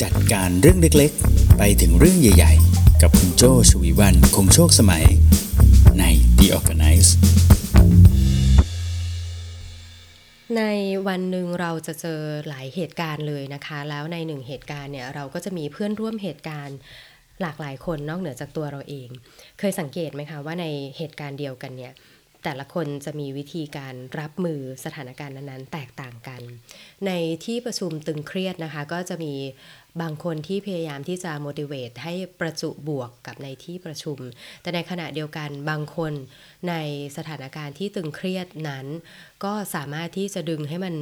จัดการเรื่องเล็กๆ ไปถึงเรื่องใหญ่ๆ กับคุณโจชวีวันคงโชคสมัย ใน The Organize ในวันหนึ่งเราจะเจอหลายเหตุการณ์เลยนะคะ แล้วในหนึ่งเหตุการณ์เนี่ยเราก็จะมีเพื่อนร่วมเหตุการณ์หลากหลายคนนอกเหนือจากตัวเราเอง เคยสังเกตไหมคะว่าในเหตุการณ์เดียวกันเนี่ย แต่ละคนจะมีวิธีการรับมือสถานการณ์นั้นๆ แตกต่างกัน ในที่ประชุมตึงเครียดนะคะ ก็จะมีบางคนที่พยายามที่จะ motivate ให้ประจุบวกกับในที่ประชุม แต่ในขณะเดียวกันบางคนในสถานการณ์ที่ตึงเครียดนั้น ก็สามารถที่จะดึงให้มัน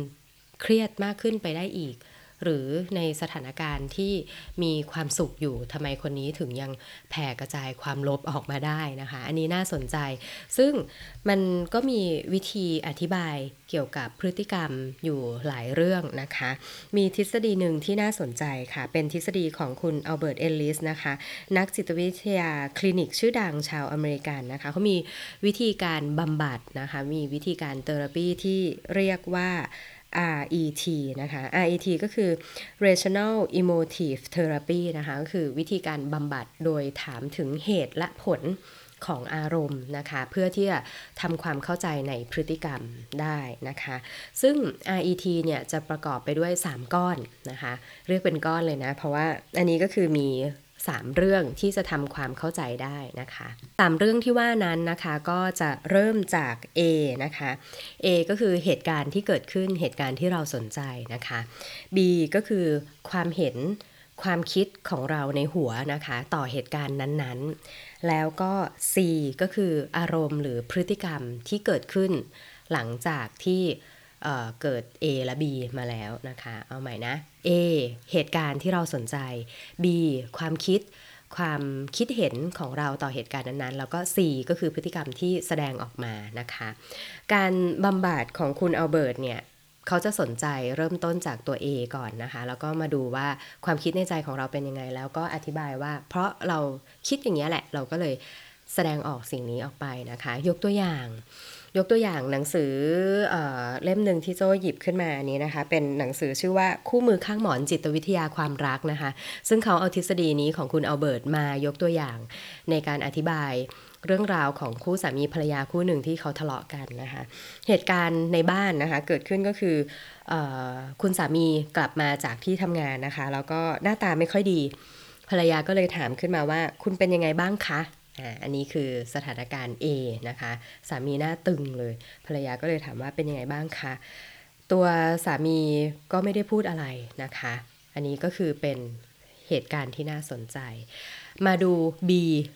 เครียดมากขึ้นไปได้อีก หรือในสถานการณ์ที่มีความสุขอยู่ทำไมคนนี้ถึงยังแผ่กระจายความลบออกมาได้นะคะ อันนี้น่าสนใจ ซึ่งมันก็มีวิธีอธิบายเกี่ยวกับพฤติกรรมอยู่หลายเรื่องนะคะ มีทฤษฎีหนึ่งที่น่าสนใจค่ะ เป็นทฤษฎีของคุณอัลเบิร์ต เอลลิสนะคะ นักจิตวิทยาคลินิกชื่อดังชาวอเมริกันนะคะ เขามีวิธีการบำบัดนะคะ มีวิธีการ therapy ที่เรียกว่า RET นะคะ RET ก็คือ Rational Emotive Therapy นะคะก็คือวิธีการบำบัดโดยถามถึงเหตุและผลของอารมณ์นะคะ เพื่อที่จะทำความเข้าใจในพฤติกรรมได้นะคะ ซึ่ง RET เนี่ยจะประกอบไปด้วย 3 ก้อนนะคะ เรียกเป็นก้อนเลยนะ เพราะว่าอันนี้ก็คือมี 3 เรื่องที่จะทำความเข้าใจได้นะคะสามเรื่องที่ว่านั้นนะคะก็จะเริ่มจาก A นะคะ A ก็คือเหตุการณ์ที่เกิดขึ้นเหตุการณ์ที่เราสนใจนะคะ B ก็คือความเห็นความคิดของเราในหัวนะคะ ต่อเหตุการณ์นั้นๆ แล้วก็ C ก็คืออารมณ์หรือพฤติกรรมที่เกิดขึ้น หลังจากที่ เกิด A และ B มาแล้วนะคะ เอาใหม่นะ A เหตุการณ์ที่เราสนใจ B ความคิดความคิดเห็นของเราต่อเหตุการณ์นั้นๆ แล้วก็ C ก็คือพฤติกรรมที่แสดงออกมานะคะ การบำบัดของคุณอัลเบิร์ตเนี่ยเขาจะสนใจเริ่มต้นจากตัว A ก่อนนะคะ แล้วก็มาดูว่าความคิดในใจของเราเป็นยังไง แล้วก็อธิบายว่า เพราะเราคิดอย่างนี้แหละ เราก็เลยแสดงออกสิ่งนี้ออกไปนะคะ ยกตัวอย่าง ยกตัวอย่างหนังสือเอเล่มหนึ่งที่โจหยิบขึ้นมานี้นะคะ เป็นหนังสือชื่อว่าคู่มือข้างหมอนจิตวิทยาความรักนะคะ ซึ่งเขาเอาทฤษฎีนี้ของคุณเอัลเบิร์ตมายกตัวอย่างในการอธิบายเรื่องราวของคู่สามีภรรยาคู่หนึ่งที่เขาทะเลาะกันนะคะ เหตุการณ์ในบ้านนะคะ เกิดขึ้นก็คืออคุณสามีกลับมาจากที่ทำงานนะคะ แล้วก็หน้าตาไม่ค่อยดี ภรรยาก็เลยถามขึ้นมาว่า คุณเป็นยังไงบ้างคะ อันนี้คือสถานการณ์ A นะคะ สามีหน้าตึงเลย ภรรยาก็เลยถามว่าเป็นยังไงบ้างคะ ตัวสามีก็ไม่ได้พูดอะไรนะคะ อันนี้ก็คือเป็นเหตุการณ์ที่น่าสนใจ มาดู B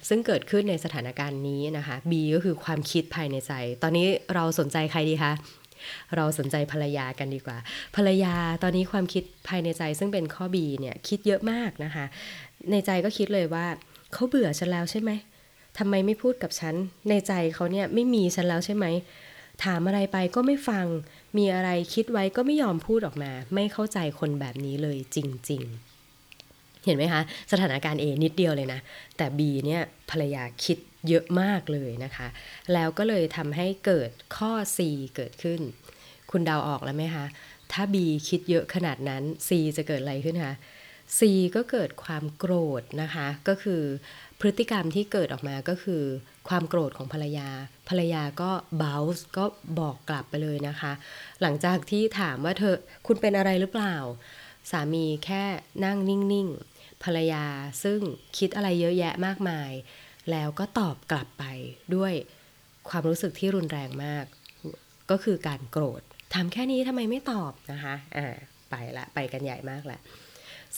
ซึ่งเกิดขึ้นในสถานการณ์นี้นะคะ B ก็คือความคิดภายในใจ ตอนนี้เราสนใจใครดีคะเราสนใจภรรยากันดีกว่า ภรรยาตอนนี้ความคิดภายในใจซึ่งเป็นข้อ B เนี่ยคิดเยอะมากนะคะ ในใจก็คิดเลยว่าเขาเบื่อฉันแล้วใช่ไหม ทำไมไม่พูดกับฉัน ในใจเขาเนี่ยไม่มีฉันแล้วใช่ไหม ถามอะไรไปก็ไม่ฟัง มีอะไรคิดไว้ก็ไม่ยอมพูดออกมา ไม่เข้าใจคนแบบนี้เลยจริง ๆ เห็นไหมคะ สถานการณ์ A นิดเดียวเลยนะ แต่ B เนี่ยภรรยาคิดเยอะมากเลยนะคะ แล้วก็เลยทำให้เกิดข้อ C เกิดขึ้น คุณเดาออกแล้วไหมคะ ถ้า B คิดเยอะขนาดนั้น C จะเกิดอะไรขึ้นคะ C ก็เกิดความโกรธนะคะ ก็คือพฤติกรรมที่เกิดออกมาก็คือ ความโกรธของภรรยา ภรรยาก็เบลส์ก็บอกกลับไปเลยนะคะ หลังจากที่ถามว่าเธอคุณเป็นอะไรหรือเปล่า สามีแค่นั่งนิ่งๆ ภรรยาซึ่งคิดอะไรเยอะแยะมากมาย แล้วก็ตอบกลับไปด้วยความรู้สึกที่รุนแรงมาก ก็คือการโกรธถามแค่นี้ทำไมไม่ตอบนะคะอ่าไปละไปกันใหญ่มากแหละ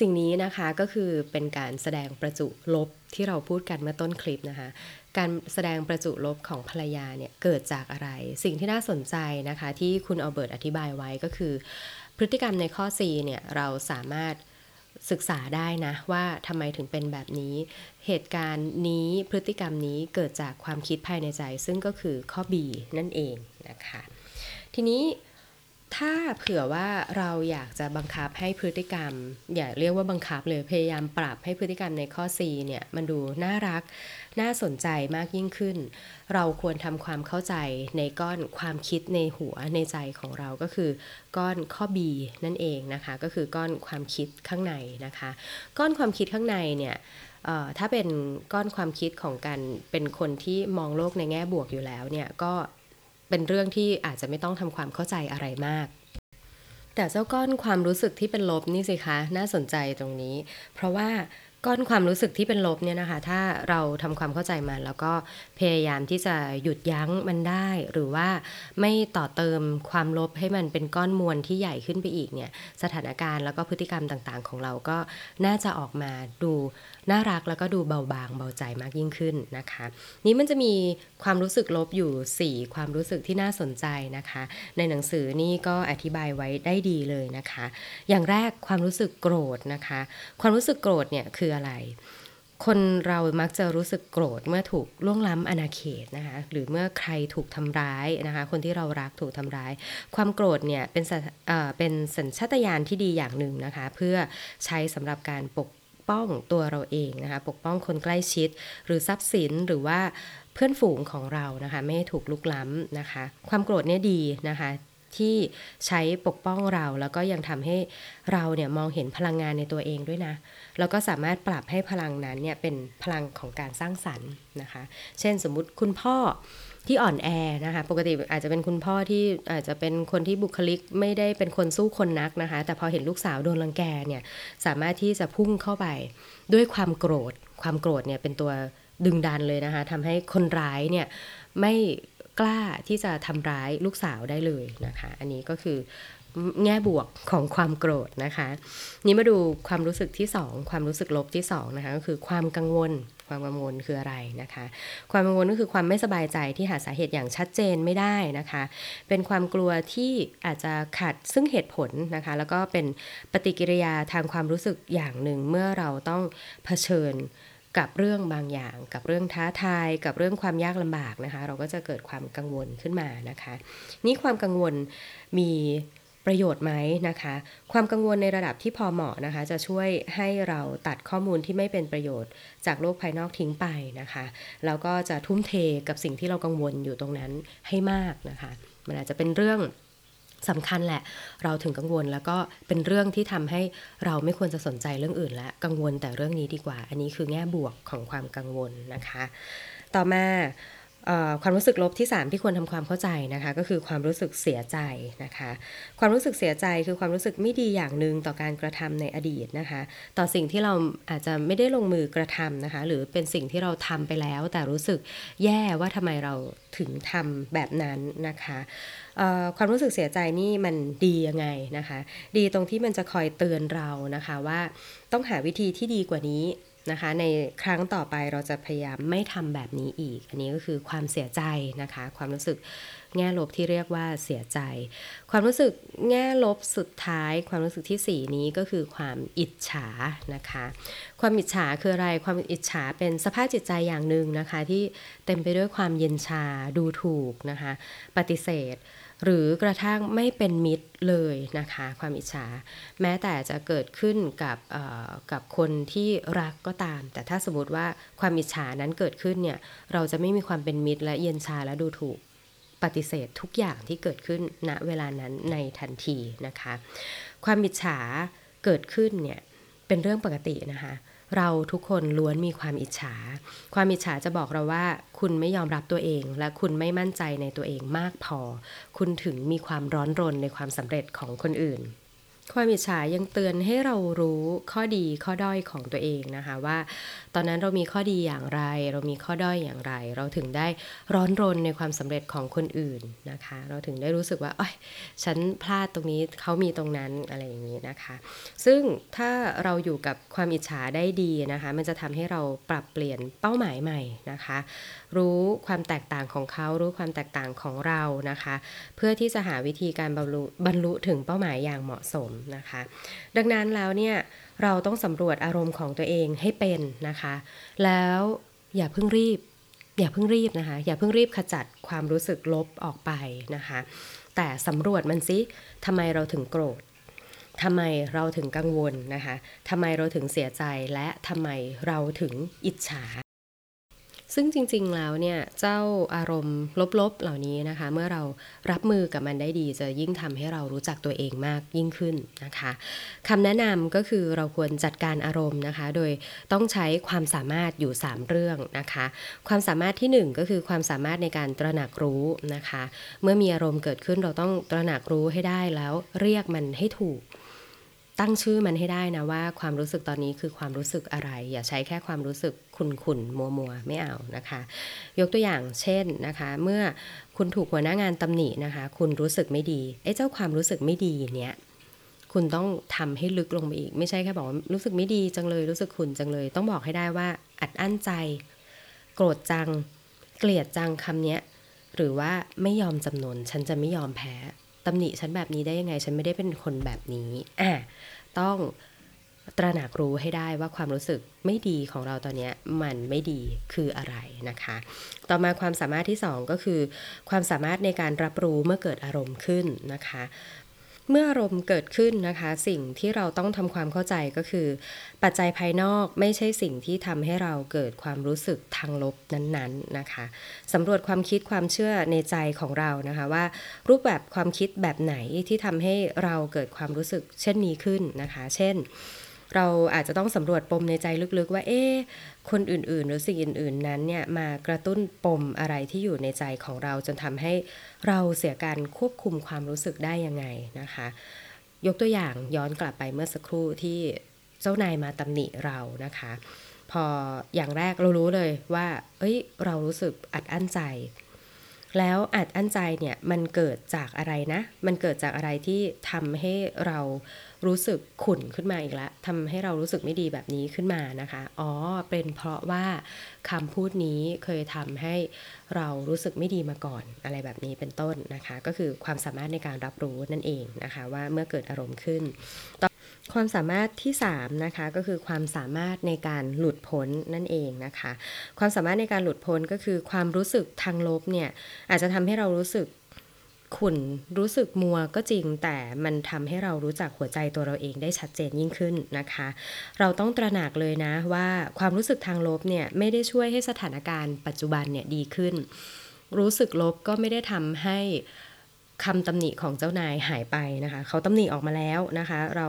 สิ่งนี้นะคะก็คือเป็นการแสดงประจุลบ ที่เราพูดกันเมื่อต้นคลิปนะคะ การแสดงประจุลบของภรรยาเนี่ยเกิดจากอะไร สิ่งที่น่าสนใจนะคะที่คุณอัลเบิร์ตอธิบายไว้ก็คือ พฤติกรรมในข้อ C เนี่ยเราสามารถศึกษาได้นะว่าทำไมถึงเป็นแบบนี้ เหตุการณ์นี้พฤติกรรมนี้เกิดจากความคิดภายในใจ ซึ่งก็คือข้อ B นั่นเองนะคะ ทีนี้ ถ้าเผื่อว่าเราอยากจะบังคับให้พฤติกรรม อย่าเรียกว่าบังคับเลยพยายามปรับให้พฤติกรรมในข้อ C เนี่ยมันดูน่ารัก น่าสนใจมากยิ่งขึ้น เราควรทำความเข้าใจในก้อนความคิดในหัวในใจของเราก็คือ ก้อนข้อ B นั่นเองนะคะ ก็คือก้อนความคิดข้างในนะคะ ก้อนความคิดข้างในเนี่ยถ้าเป็นก้อนความคิดของการเป็นคนที่มองโลกในแง่บวกอยู่แล้วเนี่ยก็ เป็นเรื่องที่อาจจะไม่ต้องทำความเข้าใจอะไรมาก แต่เจ้าก้อนความรู้สึกที่เป็นลบนี่สิคะ น่าสนใจตรงนี้ เพราะว่าก้อนความรู้สึกที่เป็นลบเนี่ยนะคะ ถ้าเราทำความเข้าใจมัน แล้วก็พยายามที่จะหยุดยั้งมันได้ หรือว่าไม่ต่อเติมความลบให้มันเป็นก้อนมวลที่ใหญ่ขึ้นไปอีกเนี่ยสถานการณ์แล้วก็พฤติกรรมต่างๆ ของเราก็น่าจะออกมาดู น่ารักแล้วก็ดูเบาบางเบาใจมากยิ่งขึ้นนะคะ นี้มันจะมีความรู้สึกลบอยู่ 4 ความรู้สึกที่น่าสนใจนะคะ ในหนังสือนี่ก็อธิบายไว้ได้ดีเลยนะคะ อย่างแรกความรู้สึกโกรธนะคะ ความรู้สึกโกรธเนี่ยคืออะไรคนเรามักจะรู้สึกโกรธเมื่อถูกล่วงล้ำอาณาเขตนะคะหรือเมื่อใครถูกทำร้ายนะคะคนที่เรารักถูกทำร้าย ความโกรธเนี่ยเป็นเป็นสัญชาตญาณที่ดีอย่างหนึ่งนะคะ เพื่อใช้สำหรับการปก ป้องตัวเราเองนะคะ ปกป้องคนใกล้ชิด หรือทรัพย์สินหรือว่าเพื่อนฝูงของเรานะคะ ไม่ถูกลุกล้ำนะคะ ความโกรธเนี่ยดีนะคะที่ใช้ปกป้องเราแล้วก็ยังทำให้เราเนี่ยมองเห็นพลังงานในตัวเองด้วยนะ แล้วก็สามารถปรับให้พลังนั้นเนี่ยเป็นพลังของการสร้างสรรค์นะคะ เช่นสมมุติคุณพ่อ ที่อ่อนแอนะคะ ปกติอาจจะเป็นคุณพ่อที่อาจจะเป็นคนที่บุคลิกไม่ได้เป็นคนสู้คนนักนะคะ แต่พอเห็นลูกสาวโดนรังแกเนี่ย สามารถที่จะพุ่งเข้าไปด้วยความโกรธ ความโกรธเนี่ยเป็นตัวดึงดันเลยนะคะทำให้คนร้ายเนี่ยไม่กล้าที่จะทำร้ายลูกสาวได้เลยนะคะ อันนี้ก็คือแง่บวกของความโกรธนะคะ นี้มาดูความรู้สึกที่ 2 ความรู้สึกลบที่2นะคะก็คือความกังวล ความกังวลคืออะไรนะคะ ความกังวลก็คือความไม่สบายใจที่หาสาเหตุอย่างชัดเจนไม่ได้นะคะ เป็นความกลัวที่อาจจะขัดซึ่งเหตุผลนะคะ แล้วก็เป็นปฏิกิริยาทางความรู้สึกอย่างหนึ่งเมื่อเราต้องเผชิญกับเรื่องบางอย่าง กับเรื่องท้าทาย กับเรื่องความยากลำบากนะคะ เราก็จะเกิดความกังวลขึ้นมานะคะ นี่ความกังวลมี ประโยชน์ไหมนะคะ ความกังวลในระดับที่พอเหมาะนะคะ จะช่วยให้เราตัดข้อมูลที่ไม่เป็นประโยชน์ จากโลกภายนอกทิ้งไปนะคะแล้วก็จะทุ่มเทกับสิ่งที่เรากังวลอยู่ตรงนั้นให้มากนะคะ มันอาจจะเป็นเรื่องสำคัญแหละ เราถึงกังวลแล้วก็เป็นเรื่องที่ทำให้เราไม่ควรจะสนใจเรื่องอื่นและกังวลแต่เรื่องนี้ดีกว่า อันนี้คือแง่บวกของความกังวลนะคะ ต่อมา ความรู้สึกลบที่ 3 ที่ควรทำความเข้าใจนะคะก็คือความรู้สึกเสียใจนะคะ ความรู้สึกเสียใจคือความรู้สึกไม่ดีอย่างหนึ่งต่อการกระทำในอดีตนะคะ ต่อสิ่งที่เราอาจจะไม่ได้ลงมือกระทำนะคะ หรือเป็นสิ่งที่เราทำไปแล้ว แต่รู้สึกแย่ว่าทำไมเราถึงทำแบบนั้นนะคะความรู้สึกเสียใจนี่มันดียังไงนะคะ ดีตรงที่มันจะคอยเตือนเรานะคะว่าต้องหาวิธีที่ดีกว่านี้ นะคะ ในครั้งต่อไปเราจะพยายามไม่ทำแบบนี้อีก อันนี้ก็คือความเสียใจนะคะ ความรู้สึกแง่ลบที่เรียกว่าเสียใจ ความรู้สึกแง่ลบสุดท้าย ความรู้สึกที่ 4 นี้ก็คือความอิจฉานะคะ ความอิจฉาคืออะไร ความอิจฉาเป็นสภาพจิตใจอย่างหนึ่งนะคะ ที่เต็มไปด้วยความเย็นชาดูถูกนะคะ ปฏิเสธ หรือกระทั่งไม่เป็นมิตรเลยนะคะ ความอิจฉา แม้แต่จะเกิดขึ้นกับกับคนที่รักก็ตาม แต่ถ้าสมมติว่าความอิจฉานั้นเกิดขึ้นเนี่ยเราจะไม่มีความเป็นมิตรและเย็นชาและดูถูกปฏิเสธทุกอย่างที่เกิดขึ้นณเวลานั้นในทันทีนะคะ ความอิจฉาเกิดขึ้นเนี่ยเป็นเรื่องปกตินะคะ เราทุกคนล้วนมีความอิจฉา ความอิจฉาจะบอกเราว่า คุณไม่ยอมรับตัวเอง และคุณไม่มั่นใจในตัวเองมากพอ คุณถึงมีความร้อนรนในความสำเร็จของคนอื่น ความอิจฉายังเตือนให้เรารู้ข้อดีข้อด้อยของตัวเองนะคะว่าตอนนั้นเรามีข้อดีอย่างไร เรามีข้อด้อยอย่างไร เราถึงได้ร้อนรนในความสำเร็จของคนอื่นนะคะ เราถึงได้รู้สึกว่าอ้ยฉันพลาดตรงนี้เขามีตรงนั้นอะไรอย่างนี้นะคะ ซึ่งถ้าเราอยู่กับความอิจฉาได้ดีนะคะ มันจะทำให้เราปรับเปลี่ยนเป้าหมายใหม่นะคะรู้ความแตกต่างของเขารู้ความแตกต่างของเรานะคะ เพื่อที่จะหาวิธีการบรรลุบรรลุถึงเป้าหมายอย่างเหมาะสมนะคะ ดังนั้นแล้วเนี่ยเราต้องสำรวจอารมณ์ของตัวเองให้เป็นนะคะ แล้วอย่าเพิ่งรีบ อย่าเพิ่งรีบนะคะ อย่าเพิ่งรีบขจัดความรู้สึกลบออกไปนะคะ แต่สำรวจมันสิทำไมเราถึงโกรธทำไมเราถึงกังวลนะคะ ทำไมเราถึงเสียใจ และทำไมเราถึงอิจฉา ซึ่งจริงๆแล้วเนี่ยเจ้าอารมณ์ลบๆเหล่านี้นะคะ เมื่อเรารับมือกับมันได้ดีจะยิ่งทำให้เรารู้จักตัวเองมากยิ่งขึ้นนะคะคำแนะนำก็คือเราควรจัดการอารมณ์นะคะ โดยต้องใช้ความสามารถอยู่ 3 เรื่องนะคะ ความสามารถที่ 1 ก็คือความสามารถในการตระหนักรู้นะคะ เมื่อมีอารมณ์เกิดขึ้นเราต้องตระหนักรู้ให้ได้แล้วเรียกมันให้ถูก ตั้งชื่อมันให้ได้นะว่าความรู้สึกตอนนี้คือความรู้สึกอะไร อย่าใช้แค่ความรู้สึกขุนขุนมัวมัวไม่เอานะคะ ยกตัวอย่างเช่นนะคะ เมื่อคุณถูกหัวหน้างานตำหนินะคะ คุณรู้สึกไม่ดีไอ้เจ้าความรู้สึกไม่ดีเนี้ยคุณต้องทำให้ลึกลงไปอีก ไม่ใช่แค่บอกว่ารู้สึกไม่ดีจังเลยรู้สึกขุนจังเลย ต้องบอกให้ได้ว่าอัดอั้นใจ โกรธจัง เกลียดจังคำเนี้ยหรือว่าไม่ยอมจำนนฉันจะไม่ยอมแพ้ ตำหนิฉันแบบนี้ได้ยังไง ฉันไม่ได้เป็นคนแบบนี้อะต้องตระหนักรู้ให้ได้ว่าความรู้สึกไม่ดีของเราตอนนี้มันไม่ดีคืออะไรนะคะ ต่อมาความสามารถที่ 2 ก็คือ ความสามารถในการรับรู้เมื่อเกิดอารมณ์ขึ้นนะคะ เมื่ออารมณ์เกิดขึ้นนะคะ สิ่งที่เราต้องทำความเข้าใจก็คือ ปัจจัยภายนอกไม่ใช่สิ่งที่ทำให้เราเกิดความรู้สึกทางลบนั้นๆนะคะสำรวจความคิดความเชื่อในใจของเรานะคะว่า รูปแบบความคิดแบบไหนที่ทำให้เราเกิดความรู้สึกเช่นนี้ขึ้นนะคะ เช่น เราอาจจะต้องสำรวจปมในใจลึกๆ ว่าเอ๊คนอื่นๆ หรือสิ่งอื่น ๆ นั้นเนี่ยมากระตุ้นปมอะไรที่อยู่ในใจของเราจนทำให้เราเสียการควบคุมความรู้สึกได้ยังไงนะคะ ยกตัวอย่างย้อนกลับไปเมื่อสักครู่ที่เจ้านายมาตำหนิเรานะคะ พออย่างแรกเรารู้เลยว่า เอ้ย เรารู้สึกอัดอั้นใจ แล้วอัดอั้นใจเนี่ยมันเกิดจากอะไรนะ มันเกิดจากอะไรที่ทำให้เรารู้สึกขุ่นขึ้นมาอีกแล้วทำให้เรารู้สึกไม่ดีแบบนี้ขึ้นมานะคะ อ๋อ เป็นเพราะว่าคำพูดนี้เคยทำให้เรารู้สึกไม่ดีมาก่อนอะไรแบบนี้เป็นต้นนะคะ ก็คือความสามารถในการรับรู้นั่นเองนะคะ ว่าเมื่อเกิดอารมณ์ขึ้น ความสามารถที่3นะคะก็คือความสามารถในการหลุดพ้นนั่นเองนะคะ ความสามารถในการหลุดพ้นก็คือความรู้สึกทางลบเนี่ยอาจจะทำให้เรารู้สึกขุ่นรู้สึกมัวก็จริง แต่มันทำให้เรารู้จักหัวใจตัวเราเองได้ชัดเจนยิ่งขึ้นนะคะ เราต้องตระหนักเลยนะว่าความรู้สึกทางลบเนี่ยไม่ได้ช่วยให้สถานการณ์ปัจจุบันเนี่ยดีขึ้น รู้สึกลบก็ไม่ได้ทำให้ คำตำหนิของเจ้านายหายไปนะคะ เขาตำหนิออกมาแล้วนะคะ เรา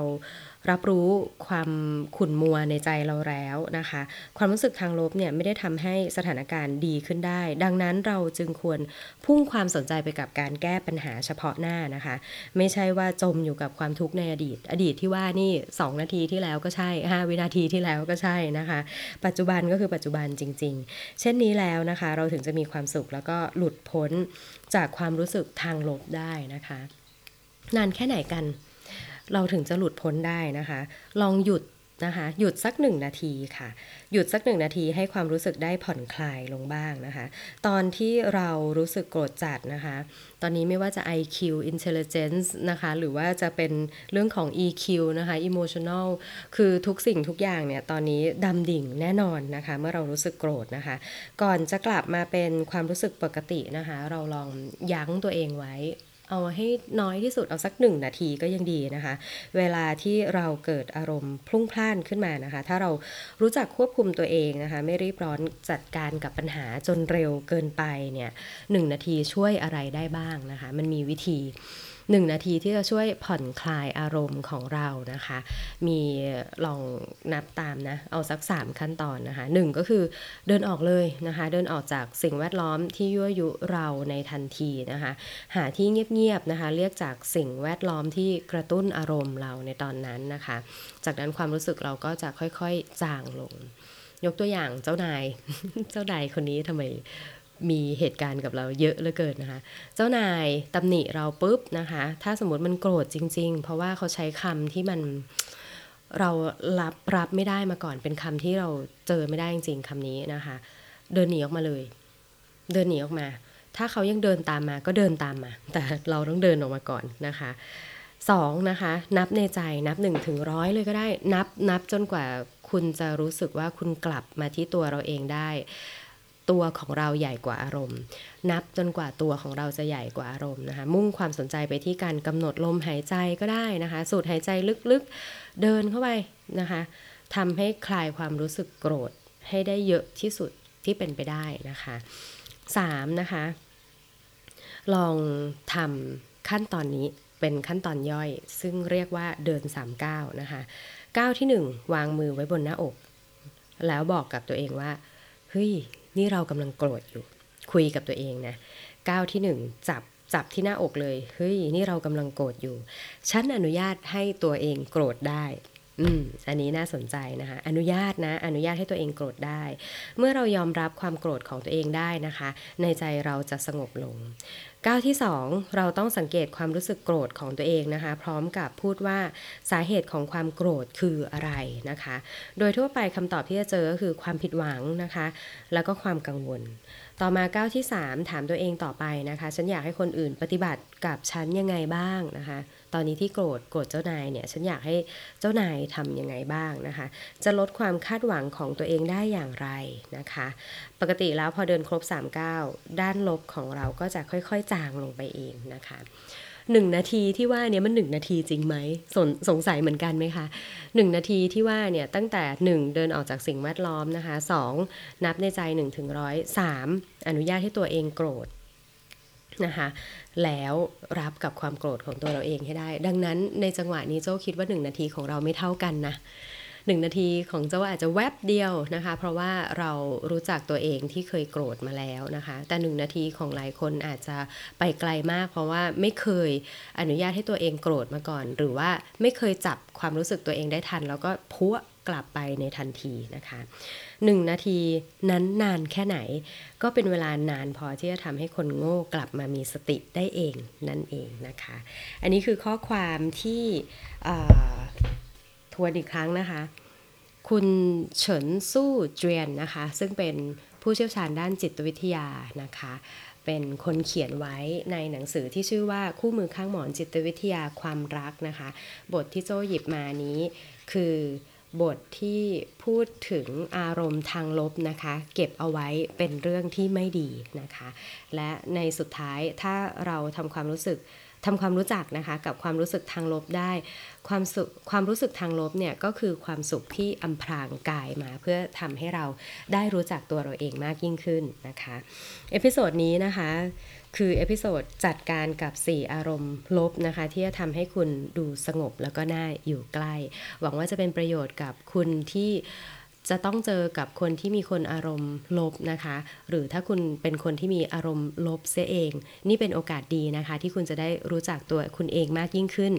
รับรู้ความขุ่นมัวในใจเราแล้วนะคะ ความรู้สึกทางลบเนี่ยไม่ได้ทำให้สถานการณ์ดีขึ้นได้ ดังนั้นเราจึงควรพุ่งความสนใจไปกับการแก้ปัญหาเฉพาะหน้านะคะ ไม่ใช่ว่าจมอยู่กับความทุกข์ในอดีต อดีตที่ว่านี่ 2 นาทีที่แล้วก็ใช่ 5 วินาทีที่แล้วก็ใช่นะคะ ปัจจุบันก็คือปัจจุบันจริง ๆ เช่นนี้แล้วนะคะ เราถึงจะมีความสุขแล้วก็หลุดพ้นจากความรู้สึกทางลบได้นะคะ นานแค่ไหนกัน เราถึงจะหลุดพ้นได้นะคะ ลองหยุดนะคะหยุดสักหนึ่งนาทีค่ะ หยุดสักหนึ่งนาทีให้ความรู้สึกได้ผ่อนคลายลงบ้างนะคะ ตอนที่เรารู้สึกโกรธจัดนะคะ ตอนนี้ไม่ว่าจะ IQ intelligence นะคะ หรือว่าจะเป็นเรื่องของ EQ นะคะ emotional คือทุกสิ่งทุกอย่างเนี่ย ตอนนี้ดำดิ่งแน่นอนนะคะ เมื่อเรารู้สึกโกรธนะคะ ก่อนจะกลับมาเป็นความรู้สึกปกตินะคะ เราลองยั้งตัวเองไว้ เอาให้น้อยที่สุดเอาสักหนึ่งนาทีก็ยังดีนะคะ เวลาที่เราเกิดอารมณ์พลุ่งพล่านขึ้นมานะคะ ถ้าเรารู้จักควบคุมตัวเองนะคะ ไม่รีบร้อนจัดการกับปัญหาจนเร็วเกินไปเนี่ยหนึ่งนาทีช่วยอะไรได้บ้างนะคะ มันมีวิธี หนึ่งนาทีที่จะช่วยผ่อนคลายอารมณ์ของเรานะคะ มีลองนับตามนะ เอาสัก 3 ขั้นตอนนะคะหนึ่งก็คือเดินออกเลยนะคะ เดินออกจากสิ่งแวดล้อมที่ยั่วยุเราในทันทีนะคะ หาที่เงียบๆนะคะ เรียกจากสิ่งแวดล้อมที่กระตุ้นอารมณ์เราในตอนนั้นนะคะ จากนั้นความรู้สึกเราก็จะค่อยๆจางลง ยกตัวอย่างเจ้านาย เจ้านายคนนี้ทำไม มีเหตุการณ์กับเราเยอะเหลือเกินนะคะ เจ้านายตำหนิเราปุ๊บนะคะ ถ้าสมมติมันโกรธจริง ๆ เพราะว่าเขาใช้คำที่มันเรารับรับไม่ได้มาก่อนเป็นคำที่เราเจอไม่ได้จริง ๆคำนี้นะคะ เดินหนีออกมาเลย เดินหนีออกมา ถ้าเขายังเดินตามมาก็เดินตามมา แต่เราต้องเดินออกมาก่อนนะคะสองนะคะ นับในใจนับหนึ่งถึงร้อยเลยก็ได้ นับนับจนกว่าคุณจะรู้สึกว่าคุณกลับมาที่ตัวเราเองได้ ตัวของเราใหญ่กว่าอารมณ์ นับจนกว่าตัวของเราจะใหญ่กว่าอารมณ์นะคะ มุ่งความสนใจไปที่การกำหนดลมหายใจก็ได้นะคะ สูดหายใจลึกๆ เดินเข้าไปนะคะทำให้คลายความรู้สึกโกรธให้ได้เยอะที่สุดที่เป็นไปได้นะคะสามนะคะ ลองทำขั้นตอนนี้เป็นขั้นตอนย่อย ซึ่งเรียกว่าเดิน3ก้าวนะคะก้าวที่ 1 วางมือไว้บนหน้าอก แล้วบอกกับตัวเองว่าเฮ้ย นี่เรากำลังโกรธอยู่ คุยกับตัวเองนะก้าวที่หนึ่งจับจับที่หน้าอกเลย เฮ้ย นี่เรากำลังโกรธอยู่ ฉันอนุญาตให้ตัวเองโกรธได้ อืมอันนี้น่าสนใจนะคะ อนุญาตนะ อนุญาตให้ตัวเองโกรธได้ เมื่อเรายอมรับความโกรธของตัวเองได้นะคะ ในใจเราจะสงบลงก้าวที่ 2 เราต้องสังเกตความรู้สึกโกรธของตัวเองนะคะ พร้อมกับพูดว่าสาเหตุของความโกรธคืออะไรนะคะ โดยทั่วไปคำตอบที่จะเจอก็คือความผิดหวังนะคะ แล้วก็ความกังวล ต่อมาก้าวที่ 3 ถามตัวเองต่อไปนะคะ ฉันอยากให้คนอื่นปฏิบัติกับฉันยังไงบ้างนะคะ อนนี้ที่โกรธโกรธเจ้านายเนี่ยฉันอยากให้เจ้านายทำยังไงบ้างนะคะ จะลดความคาดหวังของตัวเองได้อย่างไรนะคะ ปกติแล้วพอเดินครบ3ก้าด้านลบของเราก็จะค่อยๆ จางลงไปเองนะคะหนึ่งนาทีที่ว่าเนี่ยมันหนึ่งนาทีจริงไหมสสงสัยเหมือนกันไหมคะหนึ่งนาทีที่ว่าเนี่ยตั้งแต่หนึ่งเดินออกจากสิ่งแวดล้อมนะคะสองนับในใจหนึ่งถึงร้อยสามอนุญาตให้ตัวเองโกรธ นะคะแล้วรับกับความโกรธของตัวเราเองให้ได้ ดังนั้นในจังหวะนี้โจ้คิดว่า 1 นาทีของเราไม่เท่ากันนะหนึ่งนาทีของเจ้าอาจจะแวบเดียวนะคะ เพราะว่าเรารู้จักตัวเองที่เคยโกรธมาแล้วนะคะ แต่หนึ่งนาทีของหลายคนอาจจะไปไกลมาก เพราะว่าไม่เคยอนุญาตให้ตัวเองโกรธมาก่อน หรือว่าไม่เคยจับความรู้สึกตัวเองได้ทัน แล้วก็พุ กลับไปในทันทีนะคะหนึ่งนาทีนั้นนานแค่ไหน ก็เป็นเวลานานพอที่จะทำให้คนโง่กลับมามีสติได้เองนั่นเองนะคะ อันนี้คือข้อความที่ทวนอีกครั้งนะคะ คุณเฉินสู้เจียนนะคะ ซึ่งเป็นผู้เชี่ยวชาญด้านจิตวิทยานะคะเป็นคนเขียนไว้ในหนังสือที่ชื่อว่าคู่มือข้างหมอนจิตวิทยาความรักนะคะ บทที่โจหยิบมานี้คือ บทที่พูดถึงอารมณ์ทางลบนะคะ เก็บเอาไว้เป็นเรื่องที่ไม่ดีนะคะ และในสุดท้ายถ้าเราทำความรู้สึกทำความรู้จักนะคะกับความรู้สึกทางลบได้ ความสุขความรู้สึกทางลบเนี่ยก็คือความสุขที่อำพรางกายมา เพื่อทำให้เราได้รู้จักตัวเราเองมากยิ่งขึ้นนะคะ episode นี้นะคะ คือ episode จัดการกับ 4 อารมณ์ลบนะคะ ที่จะทำให้คุณดูสงบแล้วก็น่าอยู่ใกล้ หวังว่าจะเป็นประโยชน์กับคุณที่ จะต้องเจอกับคนที่มีคนอารมณ์ลบนะคะ หรือถ้าคุณเป็นคนที่มีอารมณ์ลบเสียเอง นี่เป็นโอกาสดีนะคะ ที่คุณจะได้รู้จักตัวคุณเองมากยิ่งขึ้น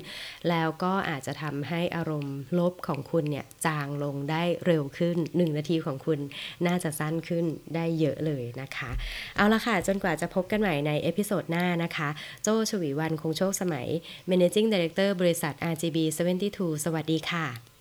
แล้วก็อาจจะทำให้อารมณ์ลบของคุณเนี่ยจางลงได้เร็วขึ้น 1 นาทีของคุณน่าจะสั้นขึ้นได้เยอะเลยนะคะ เอาละค่ะ จนกว่าจะพบกันใหม่ในเอพิโซดหน้านะคะ โจชวีวันคงโชคสมัย Managing Director บริษัท RGB 72 สวัสดีค่ะ